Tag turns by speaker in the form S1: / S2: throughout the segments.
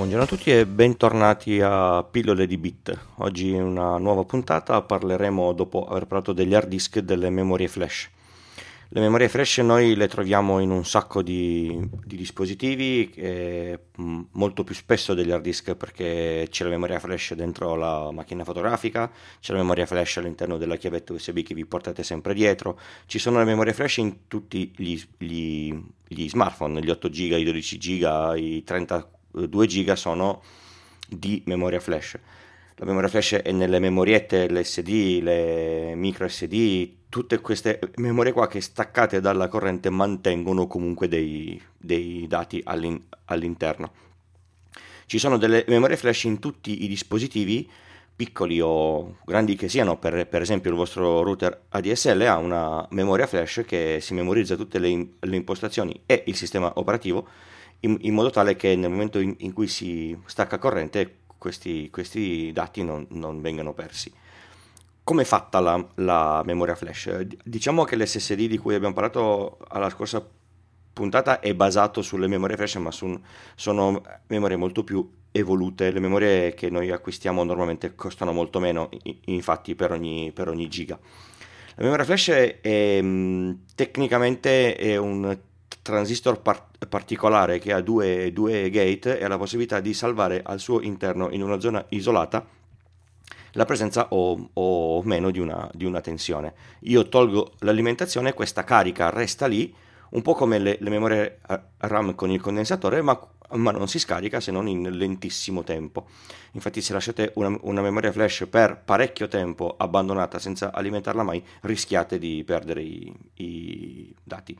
S1: Buongiorno a tutti e bentornati a Pillole di Bit. Oggi in una nuova puntata parleremo, dopo aver parlato degli hard disk, delle memorie flash. Le memorie flash noi le troviamo in un sacco di, di dispositivi, eh, molto più spesso degli hard disk perché c'è la memoria flash dentro la macchina fotografica, c'è la memoria flash all'interno della chiavetta USB che vi portate sempre dietro, ci sono le memorie flash in tutti gli, gli, gli smartphone, gli 8 GB, i 12 GB, i 32 GB sono di memoria flash. La memoria flash è nelle memoriette, l'SD, le micro SD, tutte queste memorie qua che staccate dalla corrente mantengono comunque dei, dei dati all'in, all'interno. Ci sono delle memorie flash in tutti i dispositivi, piccoli o grandi che siano, per, per, esempio il vostro router ADSL ha una memoria flash che si memorizza tutte le, le impostazioni e il sistema operativo in, in, modo tale che nel momento in, in cui si stacca corrente questi, questi dati non, non vengano persi come è fatta la, la, memoria flash? Diciamo che l'SSD di cui abbiamo parlato alla scorsa puntata è basato sulle memorie flash, ma su, sono memorie molto più evolute. Le memorie che noi acquistiamo normalmente costano molto meno, infatti, per ogni, per ogni giga. La memoria flash è, mm, tecnicamente è un transistor par- particolare che ha due, due gate e ha la possibilità di salvare al suo interno in una zona isolata la presenza o, o meno di una, di una, tensione. Io tolgo l'alimentazione, questa carica resta lì, un po' come le, le memorie RAM con il condensatore, ma, ma, non si scarica se non in lentissimo tempo. Infatti se lasciate una, una memoria flash per parecchio tempo abbandonata senza alimentarla mai, rischiate di perdere i, i dati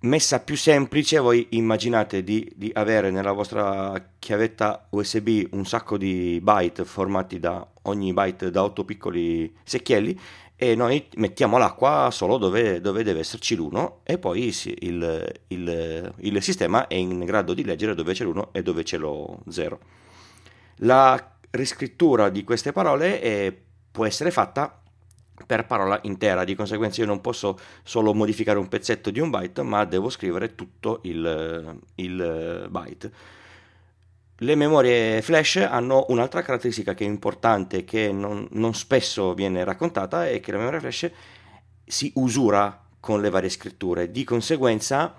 S1: messa più semplice, voi immaginate di, di, avere nella vostra chiavetta USB un sacco di byte formati da ogni byte da 8 piccoli secchielli e noi mettiamo l'acqua solo dove, dove deve esserci l'uno e poi il, il, il, sistema è in grado di leggere dove c'è l'uno e dove c'è lo 0. La riscrittura di queste parole è, può essere fatta per parola intera, di conseguenza io non posso solo modificare un pezzetto di un byte, ma devo scrivere tutto il, il byte. Le memorie flash hanno un'altra caratteristica che è importante, che non, non spesso viene raccontata, è che la memoria flash si usura con le varie scritture, di conseguenza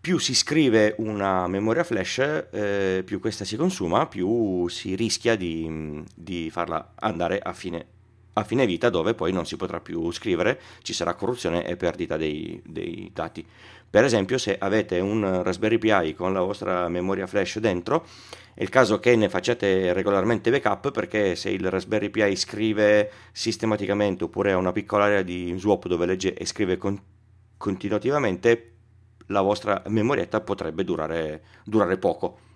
S1: più si scrive una memoria flash, eh, più questa si consuma, più si rischia di, di farla andare a fine a fine vita dove poi non si potrà più scrivere, ci sarà corruzione e perdita dei, dei dati. Per esempio se avete un Raspberry Pi con la vostra memoria flash dentro, è il caso che ne facciate regolarmente backup perché se il Raspberry Pi scrive sistematicamente oppure ha una piccola area di swap dove legge e scrive con- continuativamente, la vostra memorietta potrebbe durare, durare poco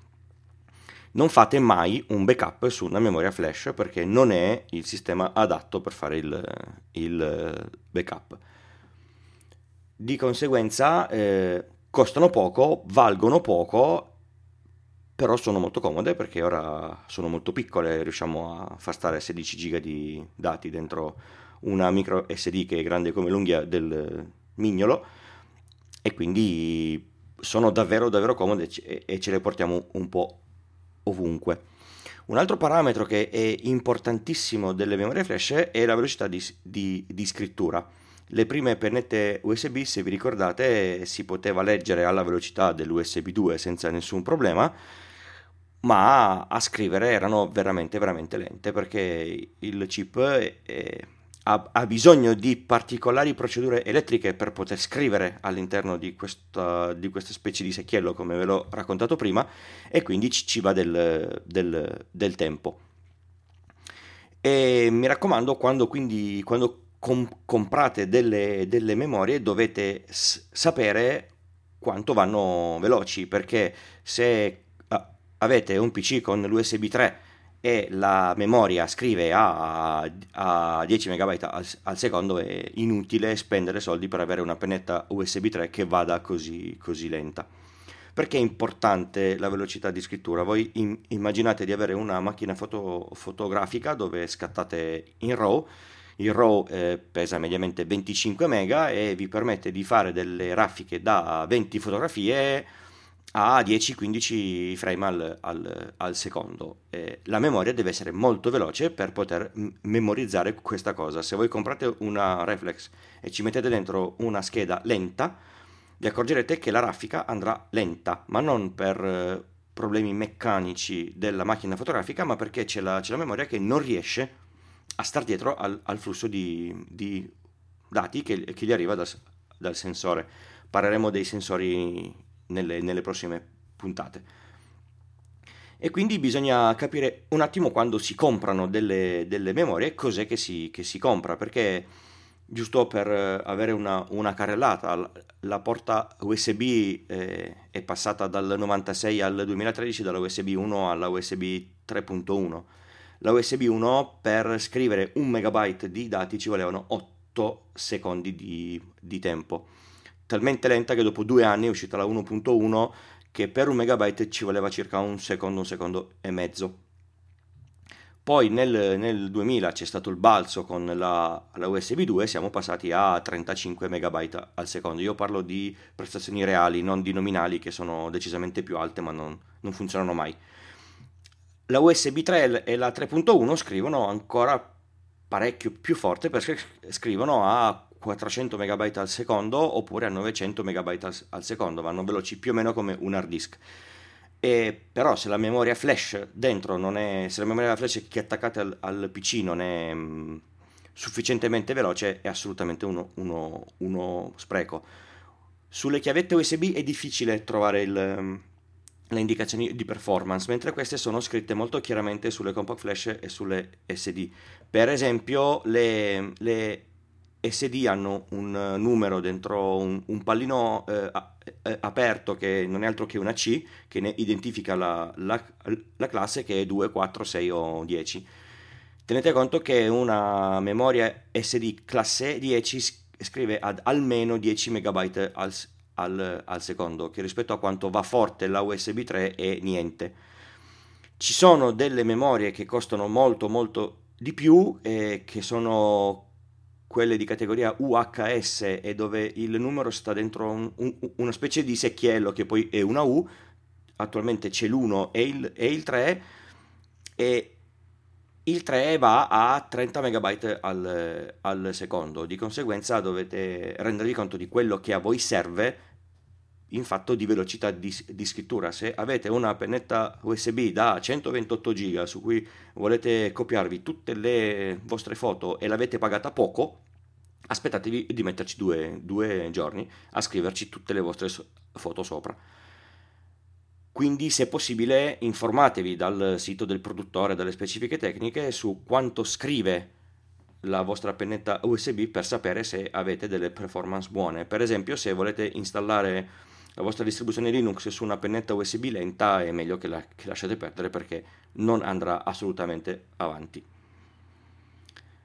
S1: non fate mai un backup su una memoria flash perché non è il sistema adatto per fare il, il backup. Di conseguenza eh, costano poco, valgono poco, però sono molto comode perché ora sono molto piccole, riusciamo a far stare 16 giga di dati dentro una micro SD che è grande come l'unghia del mignolo e quindi sono davvero davvero comode e ce le portiamo un po' ovunque. Un altro parametro che è importantissimo delle memorie flash è la velocità di, di, di, scrittura. Le prime pennette USB, se vi ricordate, si poteva leggere alla velocità dell'USB 2 senza nessun problema, ma a scrivere erano veramente veramente lente perché il chip è, ha, ha, bisogno di particolari procedure elettriche per poter scrivere all'interno di questa, di questa specie di secchiello, come ve l'ho raccontato prima, e quindi ci, va del, del, del, tempo. E mi raccomando, quando, quindi, quando com- comprate delle, delle, memorie dovete s- sapere quanto vanno veloci, perché se avete un PC con l'USB 3 e la memoria scrive a, a 10 MB al, al, secondo è inutile spendere soldi per avere una pennetta USB 3 che vada così, così lenta. Perché è importante la velocità di scrittura? Voi in, immaginate di avere una macchina foto, fotografica dove scattate in RAW, il RAW eh, pesa mediamente 25 MB e vi permette di fare delle raffiche da 20 fotografie a 10-15 frame al, al, al secondo. Eh, la memoria deve essere molto veloce per poter m- memorizzare questa cosa. Se voi comprate una reflex e ci mettete dentro una scheda lenta, vi accorgerete che la raffica andrà lenta, ma non per eh, problemi meccanici della macchina fotografica, ma perché c'è la, c'è la memoria che non riesce a star dietro al, al flusso di, di, dati che, che gli arriva dal, dal sensore. Parleremo dei sensori nelle, nelle prossime puntate. E quindi bisogna capire un attimo quando si comprano delle, delle memorie cos'è che si, che si, compra, perché giusto per avere una, una carrellata, la porta USB eh, è passata dal 96 al 2013 dalla USB 1 alla USB 3.1. La USB 1 per scrivere un megabyte di dati ci volevano 8 secondi di, di tempo talmente lenta che dopo due anni è uscita la 1.1 che per un megabyte ci voleva circa un secondo, un secondo e mezzo. Poi nel, nel 2000 c'è stato il balzo con la, la, USB 2 e siamo passati a 35 megabyte al secondo. Io parlo di prestazioni reali, non di nominali che sono decisamente più alte ma non, non funzionano mai. La USB 3 e la 3.1 scrivono ancora parecchio più forte perché scrivono a 400 MB al secondo oppure a 900 MB al, secondo, vanno veloci più o meno come un hard disk. E però se la memoria flash dentro non è, se la memoria flash che è attaccata al, al PC non è mh, mm, sufficientemente veloce, è assolutamente uno, uno, uno, spreco. Sulle chiavette USB è difficile trovare il, mm, le indicazioni di performance, mentre queste sono scritte molto chiaramente sulle compact flash e sulle SD. Per esempio, le, le SD hanno un eh, numero dentro un, un pallino eh, eh, aperto che non è altro che una C che ne identifica la, la, la, classe che è 2, 4, 6 o 10. Tenete conto che una memoria SD classe 10 scrive ad almeno 10 MB al, al, al secondo, che rispetto a quanto va forte la USB 3 è niente. Ci sono delle memorie che costano molto molto di più e che sono quelle di categoria UHS e dove il numero sta dentro un, un, una specie di secchiello che poi è una U, attualmente c'è l'1 e il, e il 3 e il 3 va a 30 MB al, al, secondo, di conseguenza dovete rendervi conto di quello che a voi serve in fatto di velocità di, di, scrittura. Se avete una pennetta USB da 128 GB su cui volete copiarvi tutte le vostre foto e l'avete pagata poco, aspettatevi di metterci due, due giorni a scriverci tutte le vostre foto sopra. Quindi, se possibile, informatevi dal sito del produttore, dalle specifiche tecniche, su quanto scrive la vostra pennetta USB per sapere se avete delle performance buone. Per esempio, se volete installare la vostra distribuzione Linux su una pennetta USB lenta, è meglio che, la, che lasciate perdere perché non andrà assolutamente avanti.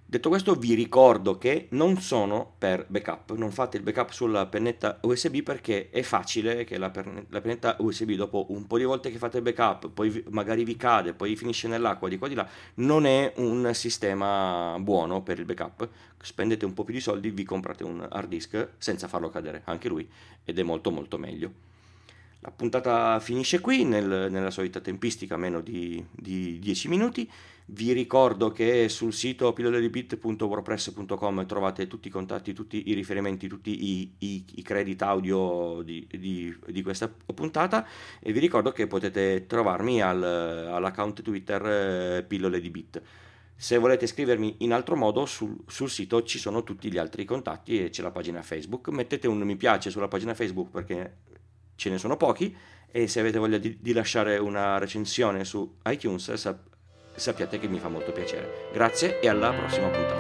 S1: Detto questo vi ricordo che non sono per backup, non fate il backup sulla pennetta USB perché è facile che la, pennetta USB dopo un po' di volte che fate il backup, poi magari vi cade, poi finisce nell'acqua di qua di là, non è un sistema buono per il backup. Spendete un po' più di soldi, vi comprate un hard disk senza farlo cadere anche lui ed è molto molto meglio. La puntata finisce qui nel, nella solita tempistica, meno di, di 10 minuti. Vi ricordo che sul sito pilloledibit.wordpress.com trovate tutti i contatti, tutti i riferimenti, tutti i, i, i credit audio di, di, di, questa puntata e vi ricordo che potete trovarmi al, all'account Twitter eh, Pillole di Bit. Se volete scrivermi in altro modo, sul, sul, sito ci sono tutti gli altri contatti e c'è la pagina Facebook. Mettete un mi piace sulla pagina Facebook perché ce ne sono pochi e se avete voglia di, di lasciare una recensione su iTunes sap- sappiate che mi fa molto piacere. Grazie e alla prossima puntata.